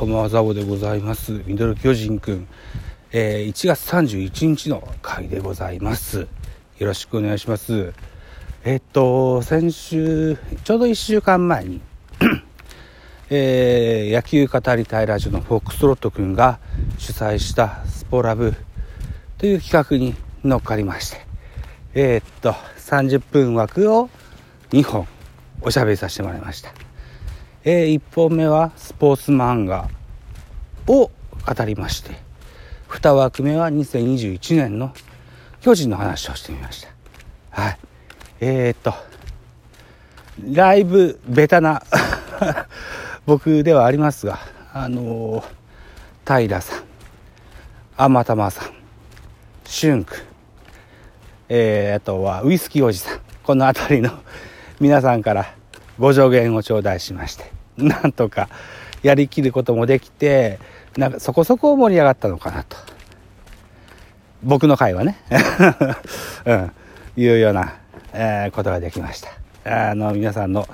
こんばんはザボでございます。ミドル巨人くん、えー、1月31日の回でございます。よろしくお願いします。えっと先週ちょうど1週間前にえー、野球語りたいラジオのフォックストロットくんが主催したスポラブという企画に乗っかりましてえー、っと30分枠を2本おしゃべりさせてもらいました。えー、1本目はスポーツ漫画。を語りまして2枠目は2021年の巨人の話をしてみました。はい。えー、っとライブベタな 僕ではありますがあのー、平さん天玉さん俊君えー、あとはウイスキーおじさんこの辺りの皆さんからご助言を頂戴しましてなんとかやりきることもできてなんかそこそこ盛り上がったのかなと。僕の会はね、うん、いうような、えー、ことができました。あの皆さんの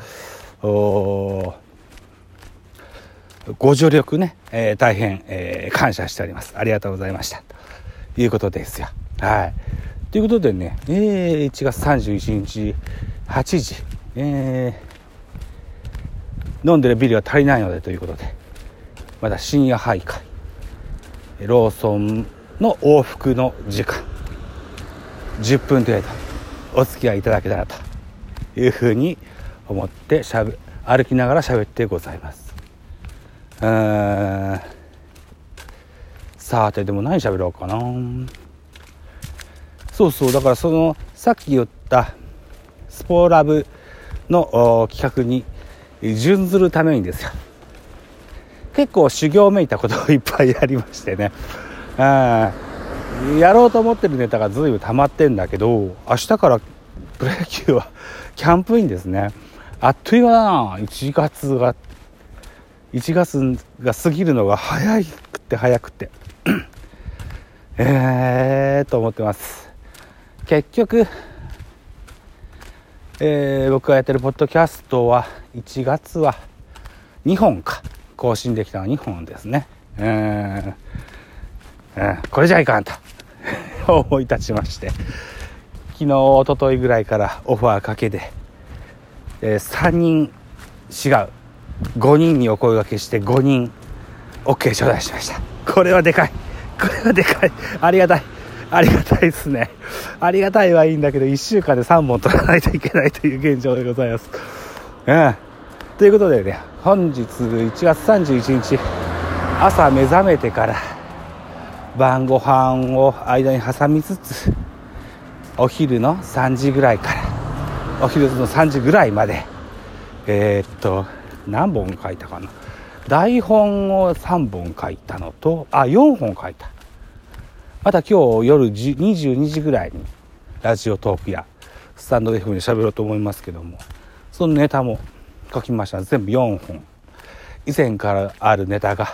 ご助力ね、えー、大変、えー、感謝しております。ありがとうございました。ということですよ。はい。ということでね、えー、1月31日8時、えー、飲んでるビールが足りないのでということでまだ深夜徘徊。ローソンの往復の時間。10分程度お付き合いいただけたらというふうに思ってしゃべ歩きながら喋ってございます。うんさてでも何喋ろうかな。そうそうだからそのさっき言ったスポーラブの企画に準ずるためにですよ結構修行めいたことをいっぱいやりましてねやろうと思ってるネタが随分溜まってんだけど明日からプロ野球はキャンプインですねあっという間だな1月が1月が過ぎるのが早くて早くてえーと思ってます結局えー、僕がやってるポッドキャストは1月は2本か。更新できたのは2本ですね。うんこれじゃいかんと。思い立ちまして。昨日おとといぐらいからオファーかけて、えー、3人違う。5人にお声がけして5人 OK 頂戴しました。これはでかい。これはでかい。ありがたい。ありがたいですね。ありがたいはいいんだけど1週間で3本取らないといけないという現状でございます。うんということでね本日1月31日朝目覚めてから晩ご飯を間に挟みつつお昼の3時ぐらいからお昼の3時ぐらいまでえー、っと何本書いたかな。台本を3本書いたのとあ4本書いた。また今日夜22時ぐらいにラジオトークやスタンド F で喋ろうと思いますけどもそのネタも書きました。全部4本。以前からあるネタが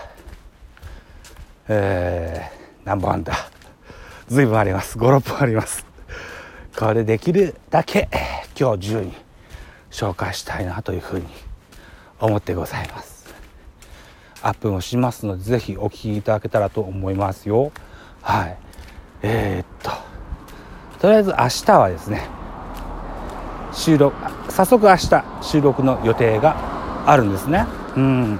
えー、何本あんだ。随分あります。56本あります。これできるだけ今日中に紹介したいなというふうに思ってございます。アップもしますので是非お聴きいただけたらと思いますよ。はい。えー、っととりあえず明日はですね収録早速明日収録の予定があるんですね。うん。明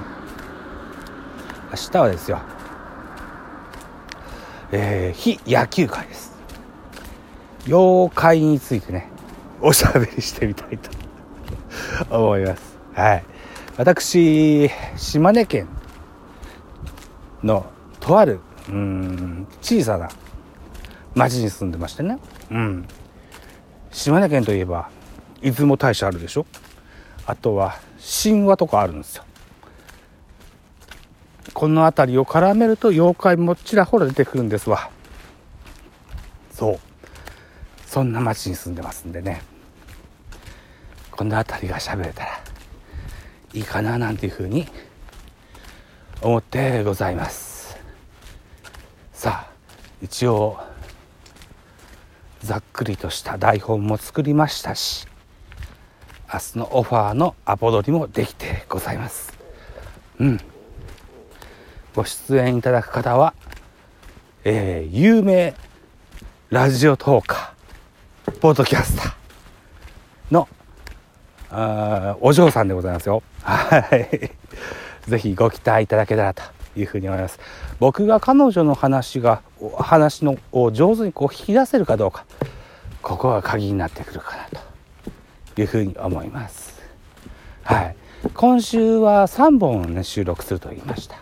日はですよ。えー、非野球界です。妖怪についてねおしゃべりしてみたいと 思います。はい。私島根県のとあるうん。小さな町に住んでましてね。うん。島根県といえば出雲大社あるでしょ？あとは神話とかあるんですよ。この辺りを絡めると妖怪もちらほら出てくるんですわ。そう。そんな町に住んでますんでね。この辺りが喋れたらいいかななんていうふうに思ってございます。一応ざっくりとした台本も作りましたし明日のオファーのアポ取りもできてございますうんご出演いただく方は、えー、有名ラジオトーカー、ポッドキャスターの、あお嬢さんでございますよ。はい。ぜひご期待いただけたらというふうに思います。僕が彼女の話が、話のを上手にこう引き出せるかどうか、ここが鍵になってくるかなというふうに思います。はい。今週は3本ね、収録すると言いました。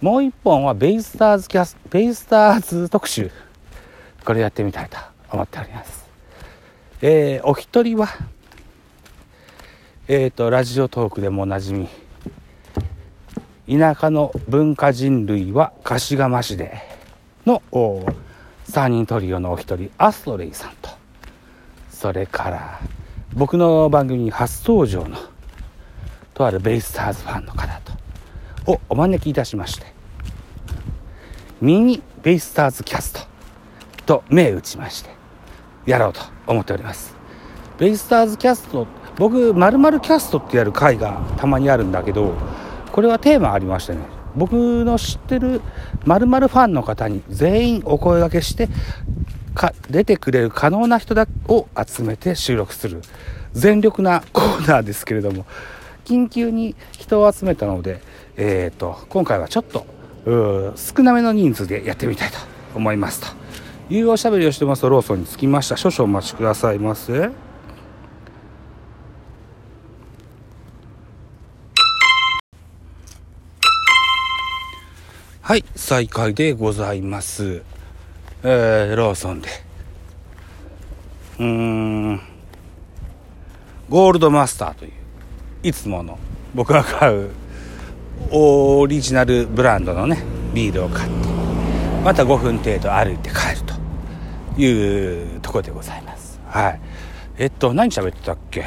もう1本はベイスターズキャス、ベイスターズ特集。これやってみたいと思っております。えー、お一人は、えっ、ー、と、ラジオトークでもおなじみ、田舎の文化人類は貸しがましでの3人トリオのお一人アストレイさんと。それから僕の番組に初登場のとあるベイスターズファンの方と。をお招きいたしまして。ミニベイスターズキャストと銘打ちましてやろうと思っております。ベイスターズキャスト僕まるまるキャストってやる回がたまにあるんだけどこれはテーマありましてね。僕の知ってるまるファンの方に全員お声がけしてか出てくれる可能な人だを集めて収録する。全力なコーナーですけれども。緊急に人を集めたので、えーと、今回はちょっと少なめの人数でやってみたいと思いますと。いうおしゃべりをしてますローソンに着きました。少々お待ちくださいませ。はい、再開でございます。えー、ローソンで。うーん、ゴールドマスターという、いつもの僕が買うオリジナルブランドのね、ビールを買って、また5分程度歩いて帰るというところでございます。はい。えっと、何喋ってたっけ？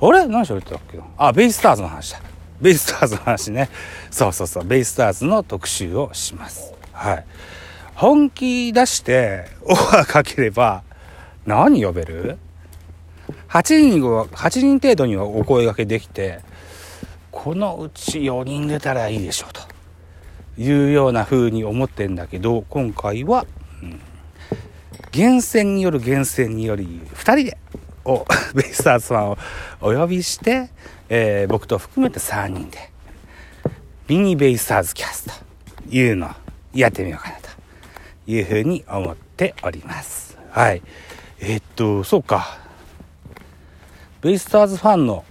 あれ？何喋ってたっけ？あ、ベイスターズの話だ。ベイスターズの話ね。そうそうそう、ベイスターズの特集をします。はい。本気出してオファーかければ、何呼べる ?8 人8人程度にはお声がけできて、このうち4人出たらいいでしょうというような風に思ってんだけど、今回は、うん、厳選による厳選により2人でを ベイスターズファンをお呼びして、えー、僕と含めて3人で、ミニベイスターズキャストというのをやってみようかなというふうに思っております。はい。えー、っと、そうか。ベイスターズファンの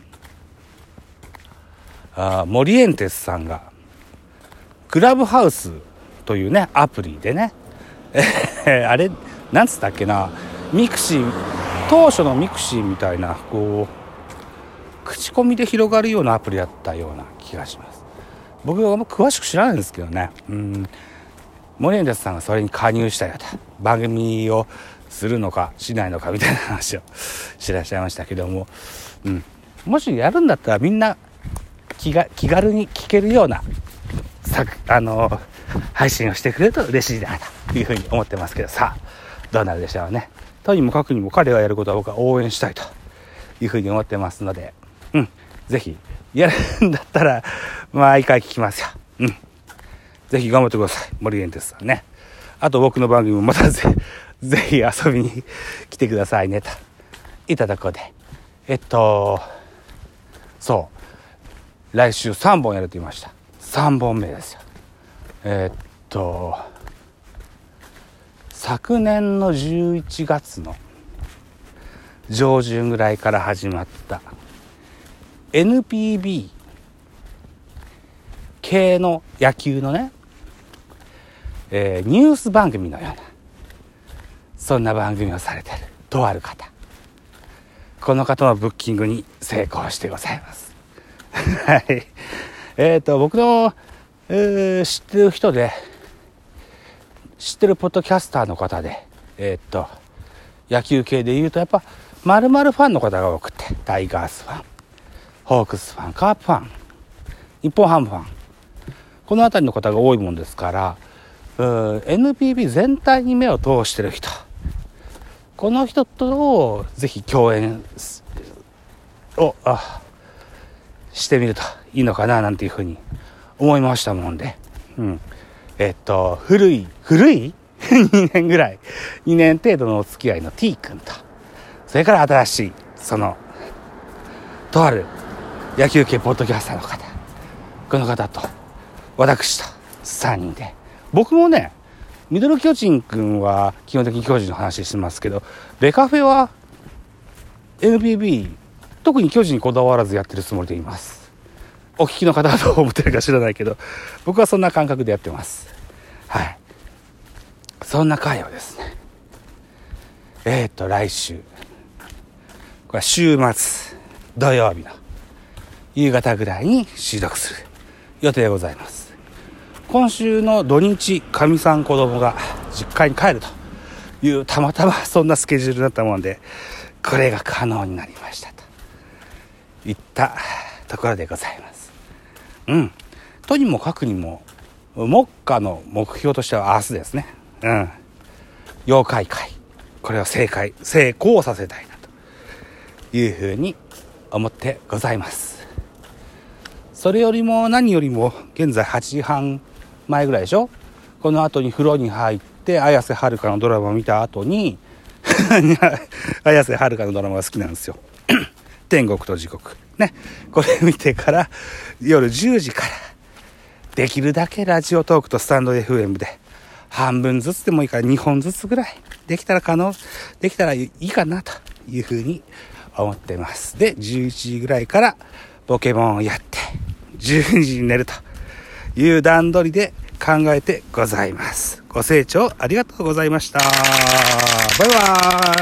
あモリエンテスさんが、クラブハウスというね、アプリでね、え あれ、なんつったっけな、ミクシー、当初のミクシーみたいな、こう、口コミで広がるようなアプリだったような気がします。僕は詳しく知らないんですけどね。うん。モネンデスさんがそれに加入したよと番組をするのかしないのかみたいな話をしてらっしゃいましたけども、うん、もしやるんだったらみんな気が気軽に聞けるようなあの配信をしてくれると嬉しいなというふうに思ってますけど。さあどうなるでしょうね。とにもかくにも彼がやることは僕は応援したいというふうに思ってますので。うん。ぜひ、やるんだったら、毎回聞きますよ。うん。ぜひ頑張ってください。森エンテスさんね。あと僕の番組もまたぜ、ぜひ遊びに来てくださいね、と。いただこうで。えっと、そう。来週3本やると言いました。3本目ですよ。えっと、昨年の11月の上旬ぐらいから始まった NPB 系の野球のね、えー、ニュース番組のような、そんな番組をされてる、とある方。この方のブッキングに成功してございます。はい。えっ、ー、と、僕の、えー、知ってる人で、知ってるポッドキャスターの方で、えっ、ー、と、野球系で言うと、やっぱ、まるファンの方が多くて、タイガースファン。ホークスファン、カープファン、日本ハムファン、この辺りの方が多いもんですから、NPB 全体に目を通してる人、この人とぜひ共演をしてみるといいのかななんていうふうに思いましたもんで、うん。えっと、古い、古い ?2 年ぐらい、2年程度のお付き合いの T 君と、それから新しい、その、とある野球系ポッドキャスターの方、この方と、私と3人で、僕もね、ミドル巨人くんは基本的に巨人の話してますけど、ベカフェは NPB、特に巨人にこだわらずやってるつもりでいます。お聞きの方はどう思ってるか知らないけど、僕はそんな感覚でやってます。はい。そんな回をですね、えっ、ー、と、来週、これは週末、土曜日の夕方ぐらいに収録する予定でございます。今週の土日、かみさん子供が実家に帰るという、たまたまそんなスケジュールだったもんで、これが可能になりましたといったところでございます。うん。とにもかくにも、目下の目標としては明日ですね。うん。妖怪会。これを正解、成功させたいなというふうに思ってございます。それよりも何よりも現在8時半前ぐらいでしょ？この後に風呂に入って綾瀬はるかのドラマを見た後に 綾瀬はるかのドラマが好きなんですよ。天国と地獄。ね。これ見てから夜10時からできるだけラジオトークとスタンド FM で半分ずつでもいいから2本ずつぐらいできたら可能できたらいいかなというふうに思ってます。で11時ぐらいからポケモンをやって12時に寝るという段取りで考えてございます。ご清聴ありがとうございました。バイバーイ